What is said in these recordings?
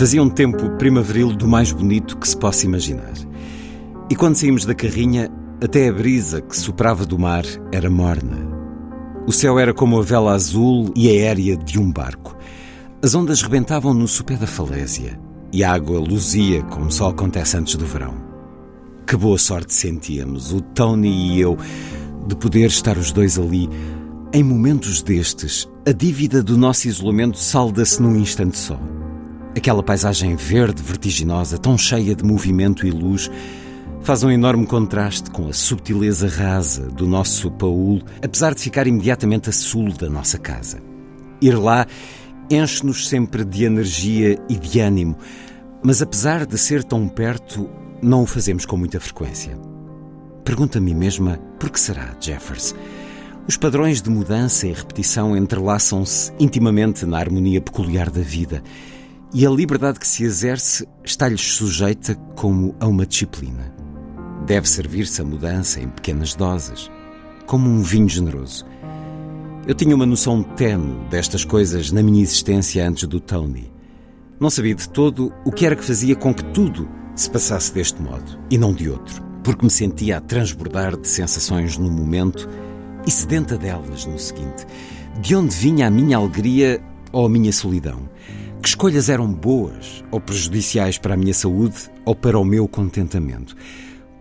Fazia um tempo primaveril do mais bonito que se possa imaginar. E quando saímos da carrinha, até a brisa que soprava do mar era morna. O céu era como a vela azul e aérea de um barco. As ondas rebentavam no sopé da falésia e a água luzia como só acontece antes do verão. Que boa sorte sentíamos, o Tony e eu, de poder estar os dois ali. Em momentos destes, a dívida do nosso isolamento salda-se num instante só. Aquela paisagem verde, vertiginosa, tão cheia de movimento e luz, faz um enorme contraste com a subtileza rasa do nosso Paul, apesar de ficar imediatamente a sul da nossa casa. Ir lá enche-nos sempre de energia e de ânimo, mas apesar de ser tão perto, não o fazemos com muita frequência. Pergunta-me mesma por que será, Jeffers? Os padrões de mudança e repetição entrelaçam-se intimamente na harmonia peculiar da vida e a liberdade que se exerce está-lhes sujeita como a uma disciplina. Deve servir-se a mudança em pequenas doses, como um vinho generoso. Eu tinha uma noção tenue destas coisas na minha existência antes do Tony. Não sabia de todo o que era que fazia com que tudo se passasse deste modo e não de outro, porque me sentia a transbordar de sensações no momento e sedenta delas no seguinte. De onde vinha a minha alegria ou a minha solidão? Que escolhas eram boas ou prejudiciais para a minha saúde ou para o meu contentamento?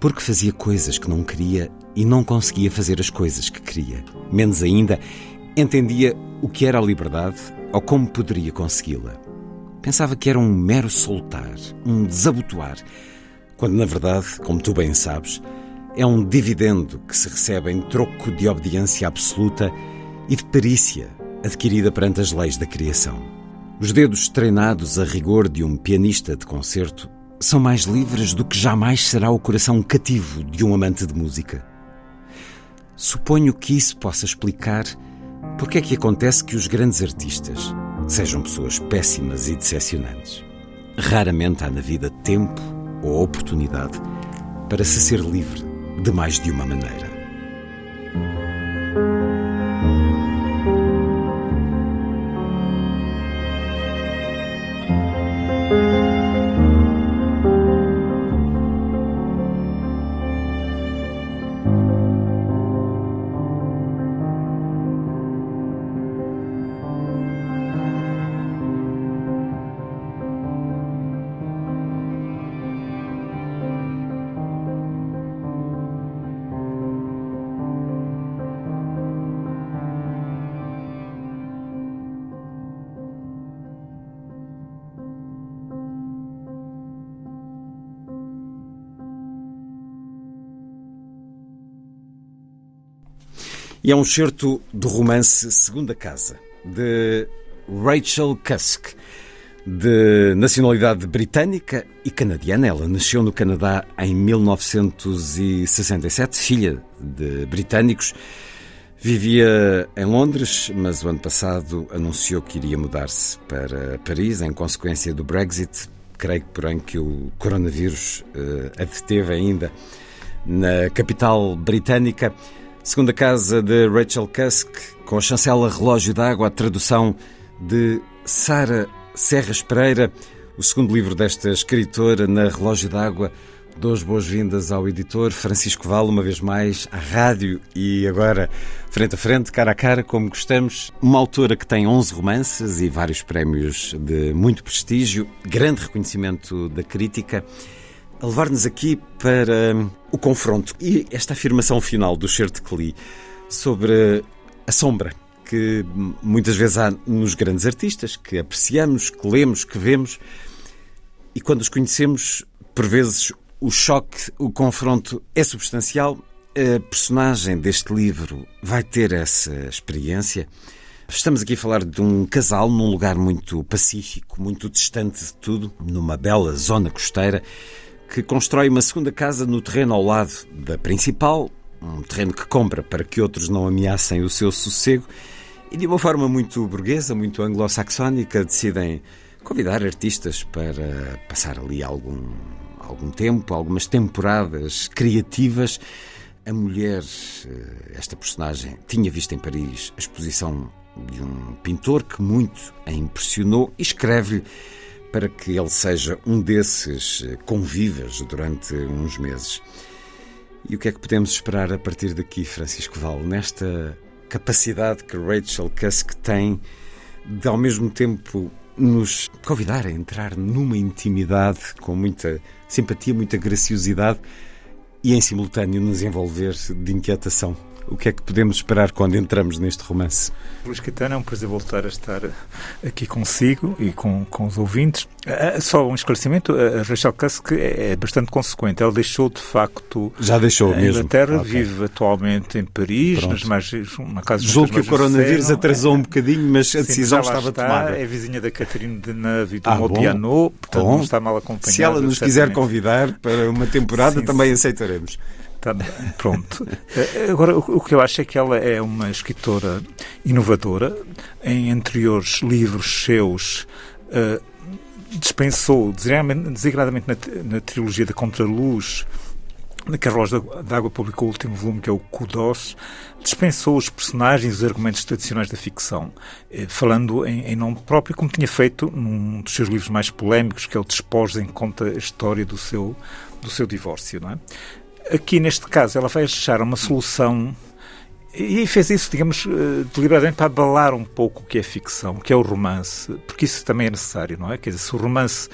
Porque fazia coisas que não queria e não conseguia fazer as coisas que queria. Menos ainda, entendia o que era a liberdade ou como poderia consegui-la. Pensava que era um mero soltar, um desabotoar, quando na verdade, como tu bem sabes, é um dividendo que se recebe em troco de obediência absoluta e de perícia adquirida perante as leis da criação. Os dedos treinados a rigor de um pianista de concerto são mais livres do que jamais será o coração cativo de um amante de música. Suponho que isso possa explicar porque é que acontece que os grandes artistas sejam pessoas péssimas e decepcionantes. Raramente há na vida tempo ou oportunidade para se ser livre de mais de uma maneira. E é um certo do romance Segunda Casa, de Rachel Cusk, de nacionalidade britânica e canadiana. Ela nasceu no Canadá em 1967, filha de britânicos. Vivia em Londres, mas o ano passado anunciou que iria mudar-se para Paris em consequência do Brexit. Creio, porém, que o coronavírus uh, a deteve ainda na capital britânica. Segunda casa de Rachel Cusk, com a chancela Relógio d'Água, a tradução de Sara Serras Pereira, o segundo livro desta escritora na Relógio d'Água. Dou as boas-vindas ao editor Francisco Val, uma vez mais, à rádio e agora frente a frente, cara a cara, como gostamos. Uma autora que tem 11 romances e vários prémios de muito prestígio, grande reconhecimento da crítica a levar-nos aqui para hum, o confronto e esta afirmação final do Cher de Cli sobre a sombra que muitas vezes há nos grandes artistas, que apreciamos, que lemos, que vemos, e quando os conhecemos, por vezes o choque, o confronto é substancial. A personagem deste livro vai ter essa experiência. Estamos aqui a falar de um casal num lugar muito pacífico, muito distante de tudo, numa bela zona costeira, que constrói uma segunda casa no terreno ao lado da principal, um terreno que compra para que outros não ameacem o seu sossego, e de uma forma muito burguesa, muito anglo-saxónica, decidem convidar artistas para passar ali algum, algum tempo, algumas temporadas criativas. A mulher, eh, esta personagem, tinha visto em Paris a exposição de um pintor que muito a impressionou e escreve-lhe para que ele seja um desses eh, convivas durante uns meses. E o que é que podemos esperar a partir daqui, Francisco Val, nesta capacidade que Rachel Cusk tem de, ao mesmo tempo, nos convidar a entrar numa intimidade com muita simpatia, muita graciosidade e, em simultâneo, nos envolver de inquietação? O que é que podemos esperar quando entramos neste romance? Luís Caetano, é um prazer voltar a estar aqui consigo e com, com os ouvintes. Ah, só um esclarecimento, a Rachel Cusk é, é bastante consequente. Ela deixou, de facto, Já deixou a mesmo. Inglaterra, okay. vive atualmente em Paris, Pronto. nas mais, uma casa Julgo que o coronavírus disseram, atrasou um bocadinho, mas a decisão mas estava está, tomada. É vizinha da Catarina de Neve e do Ah, Modiano, portanto bom. não está mal acompanhada. Se ela nos quiser convidar para uma temporada, Sim, também aceitaremos. Tá bem, pronto. Eh, Agora, o que eu acho é que ela é uma escritora inovadora. Em anteriores livros seus, eh, dispensou, designadamente na, na trilogia da Contraluz, na que a da- d'Água publicou o último volume, que é o Kudos, dispensou os personagens e os argumentos tradicionais da ficção, eh, falando em, em nome próprio, como tinha feito num dos seus livros mais polémicos, que é o Despojos, em conta a história do seu, do seu divórcio. Não é? Aqui, neste caso, ela vai achar uma solução e fez isso, digamos, eh, deliberadamente para abalar um pouco o que é ficção, o que é o romance, porque isso também é necessário, não é? Quer dizer, se o romance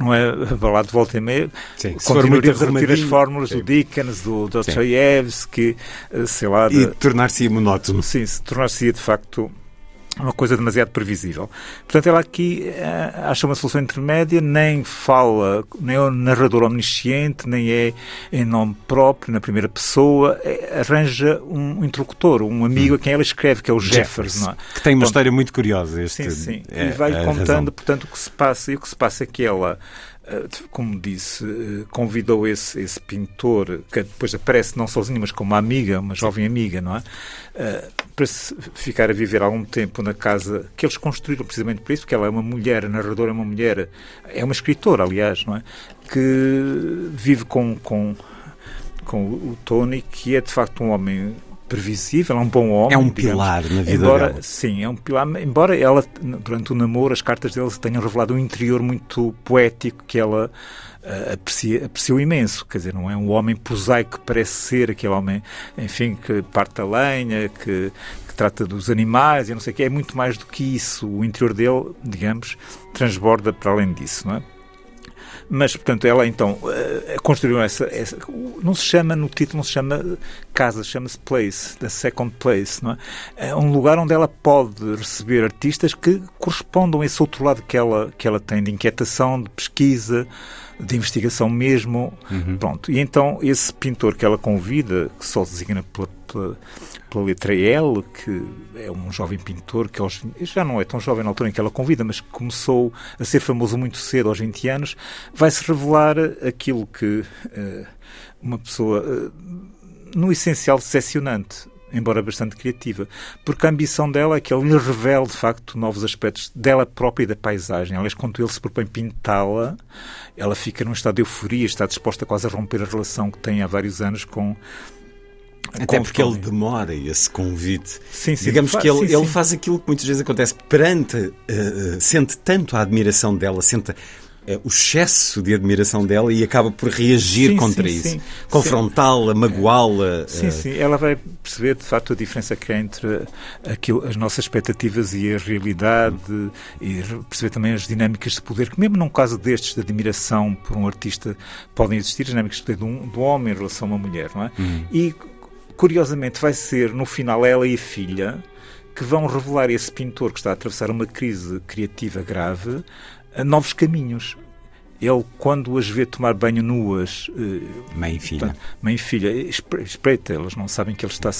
não é abalado de volta e meia, Sim, continuaríamos a repetir as fórmulas sim. do Dickens, do Dostoiévski, eh, sei lá... E de- tornar-se monótono. Sim, se tornar-se de facto uma coisa demasiado previsível. Portanto, ela aqui eh, acha uma solução intermédia, nem fala, nem é um narrador omnisciente, nem é em nome próprio, na primeira pessoa, eh, arranja um interlocutor, um amigo a quem ela escreve, que é o Jeffers, não é? Que tem uma Pronto. história muito curiosa. Este, Sim, sim. é e vai contando, razão. portanto, o que se passa. E o que se passa é que ela, como disse, eh, convidou esse, esse pintor, que depois aparece não sozinho, mas como uma amiga, uma jovem amiga, não é? Eh, Para ficar a viver algum tempo na casa que eles construíram precisamente por isso, porque ela é uma mulher, a narradora é uma mulher, é uma escritora, aliás, não é? Que vive com, com, com o Tony, que é de facto um homem previsível, é um bom homem. É um digamos. pilar na vida embora, dela. Sim, é um pilar. Embora ela, durante o namoro, as cartas dele tenham revelado um interior muito poético que ela eh, aprecia, apreciou imenso. Quer dizer, não é um homem prosaico que parece ser aquele homem, enfim, que parte a lenha, que, que trata dos animais e não sei o que. É muito mais do que isso. O interior dele, digamos, transborda para além disso, não é? Mas, portanto, ela então eh, construiu essa, essa. Não se chama, no título, não se chama casa, chama-se place, the second place, não é? É um lugar onde ela pode receber artistas que correspondam a esse outro lado que ela, que ela tem de inquietação, de pesquisa, de investigação mesmo. Pronto. E então, esse pintor que ela convida, que só designa pela, pela, pela letra L, que é um jovem pintor que aos, já não é tão jovem na altura em que ela convida, mas que começou a ser famoso muito cedo, aos 20 anos, vai-se revelar aquilo que eh, uma pessoa, eh, no essencial, decepcionante. Embora bastante criativa, porque a ambição dela é que ele lhe revele de facto novos aspectos dela própria e da paisagem. Aliás, quando ele se propõe pintá-la, ela fica num estado de euforia, está disposta quase a romper a relação que tem há vários anos com, Até porque ele demora esse convite. Sim, sim, Digamos fa- que ele, sim, ele faz aquilo que muitas vezes acontece perante, eh, sente tanto a admiração dela, sente eh, o excesso de admiração dela e acaba por reagir contra isso. Confrontá-la, magoá-la. Sim, eh, sim, ela vai perceber de facto a diferença que há entre aquilo, as nossas expectativas e a realidade e perceber também as dinâmicas de poder, que mesmo num caso destes de admiração por um artista podem existir, as dinâmicas de poder de um, um homem em relação a uma mulher, não é? E curiosamente vai ser no final ela e a filha que vão revelar esse pintor que está a atravessar uma crise criativa grave a novos caminhos ele, quando as vê tomar banho nuas. Eh, mãe e filha. mãe e filha, espreita, elas não sabem que ele está.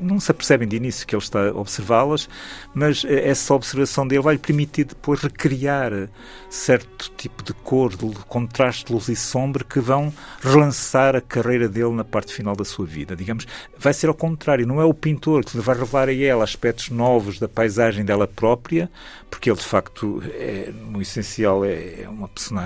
Não se apercebem de início que ele está a observá-las, mas eh, essa observação dele vai lhe permitir depois recriar certo tipo de cor, de contraste de luz e sombra que vão relançar a carreira dele na parte final da sua vida. Digamos, vai ser ao contrário, não é o pintor que lhe vai revelar a ela aspectos novos da paisagem dela própria, porque ele de facto, é, no essencial, é, é uma personagem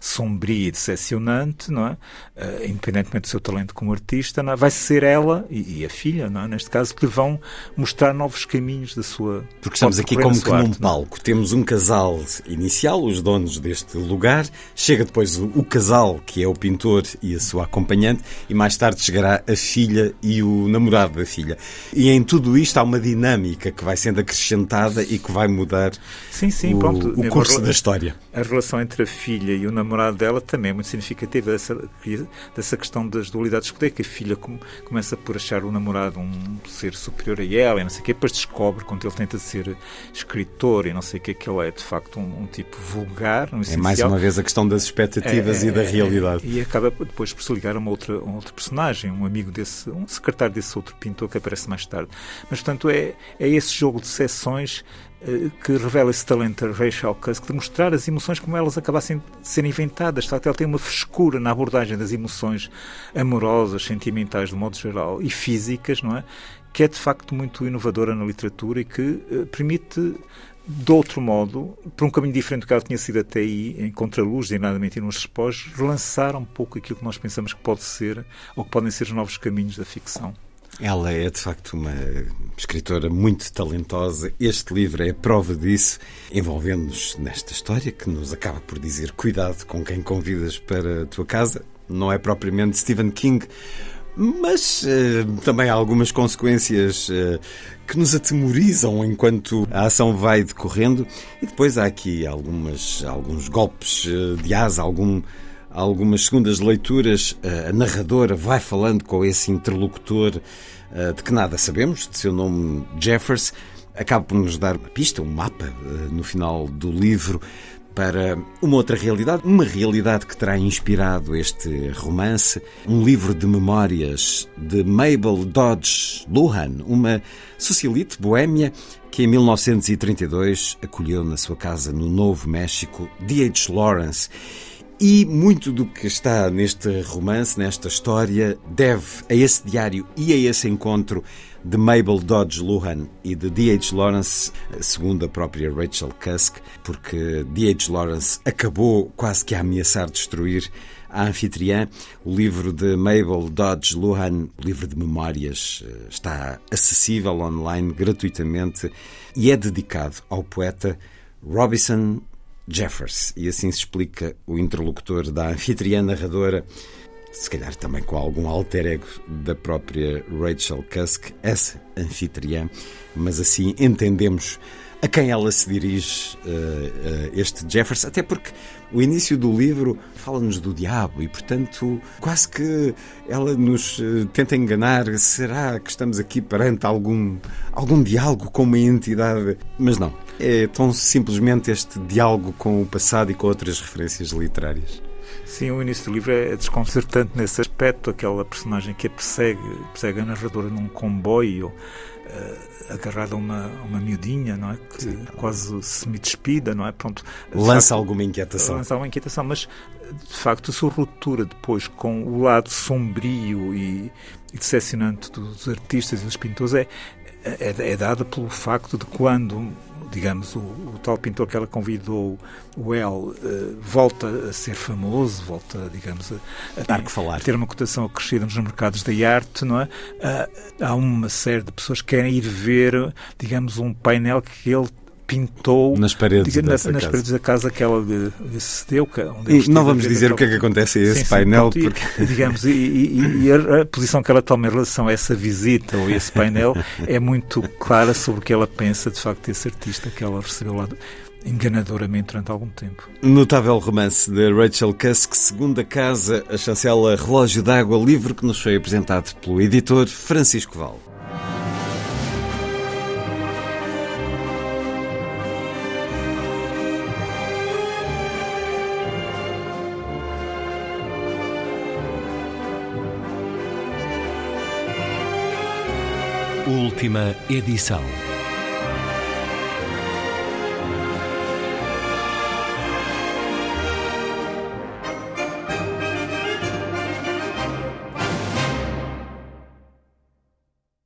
sombria e decepcionante, não é? Uh, independentemente do seu talento como artista, é? vai ser ela e, e a filha, é? neste caso, que vão mostrar novos caminhos da sua. Porque estamos aqui como que num é? palco. Temos um casal inicial, os donos deste lugar, chega depois o, o casal, que é o pintor e a sua acompanhante, e mais tarde chegará a filha e o namorado da filha. E em tudo isto há uma dinâmica que vai sendo acrescentada e que vai mudar sim, sim, o, pronto, o curso da história. A relação entre a filha e o namorado dela também é muito significativa dessa, dessa questão das dualidades de poder, que a filha começa por achar o namorado um ser superior a ela e não sei o quê, depois descobre, quando ele tenta ser escritor e não sei o quê, que ele é de facto um, um tipo vulgar. Um é mais uma vez a questão das expectativas é, e da é, realidade. É, e acaba depois por se ligar a uma outra, um outro personagem, um amigo desse, um secretário desse outro pintor que aparece mais tarde. Mas, portanto, é, é esse jogo de sessões eh, que revela esse talento Rachel Cusk de mostrar as emoções como elas acabassem de ser inventadas. De facto, ela tem uma frescura na abordagem das emoções amorosas, sentimentais, de modo geral, e físicas, não é? Que é de facto muito inovadora na literatura e que uh, permite de outro modo, por um caminho diferente do que ela tinha sido até aí, em contraluz, designadamente nos espojos, relançar um pouco aquilo que nós pensamos que pode ser, ou que podem ser os novos caminhos da ficção. Ela é de facto uma escritora muito talentosa. Este livro é prova disso, envolvendo-nos nesta história que nos acaba por dizer cuidado com quem convidas para a tua casa. Não é propriamente Stephen King, mas uh, também há algumas consequências uh, que nos atemorizam enquanto a ação vai decorrendo. E depois há aqui algumas, alguns golpes uh, de asa, algum algumas segundas leituras, a narradora vai falando com esse interlocutor eh, de que nada sabemos, de seu nome Jeffers, acaba por nos dar uma pista, um mapa, eh, no final do livro, para uma outra realidade, uma realidade que terá inspirado este romance, um livro de memórias de Mabel Dodge Luhan, uma socialite boêmia que em 1932 acolheu na sua casa no Novo México D.H. Lawrence e muito do que está neste romance, nesta história, deve a esse diário e a esse encontro de Mabel Dodge Luhan e de D.H. Lawrence, segundo a própria Rachel Cusk, porque D.H. Lawrence acabou quase que a ameaçar destruir a anfitriã. O livro de Mabel Dodge Luhan, livro de memórias, está acessível online gratuitamente e é dedicado ao poeta Robinson Jeffers. E assim se explica o interlocutor da anfitriã narradora, se calhar também com algum alter ego da própria Rachel Cusk, essa anfitriã, mas assim entendemos a quem ela se dirige, uh, uh, este Jeffers, até porque o início do livro fala-nos do diabo e, portanto, quase que ela nos uh, tenta enganar. Será que estamos aqui perante algum, algum diálogo com uma entidade? Mas não. É tão simplesmente este diálogo com o passado e com outras referências literárias. Sim, o início do livro é desconcertante nesse aspecto. Aquela personagem que a persegue, persegue a narradora num comboio uh, agarrada a uma, uma miudinha, não é? Que Sim. quase semi-despida, não é? Pronto, lança facto, alguma inquietação. Lança alguma inquietação, mas de facto a sua ruptura depois com o lado sombrio e, e decepcionante dos artistas e dos pintores é, é, é dada pelo facto de quando digamos, o, o, tal pintor que ela convidou, o El, uh, volta a ser famoso, volta, digamos, a, a, Dar que falar. ter uma cotação acrescida nos mercados da arte, não é? Uh, há uma série de pessoas que querem ir ver, digamos, um painel que ele pintou nas paredes, diga, nas, nas paredes da casa que ela cedeu. E não vamos dizer o que é que acontece a esse sim, painel. Porque... e, digamos, e, e, e, a posição que ela toma em relação a essa visita ou a esse painel é muito clara sobre o que ela pensa, de facto, desse artista que ela recebeu lá enganadoramente durante algum tempo. Notável romance de Rachel Cusk, Segunda Casa, a chancela Relógio d'Água, livro que nos foi apresentado pelo editor Francisco Val. Última edição.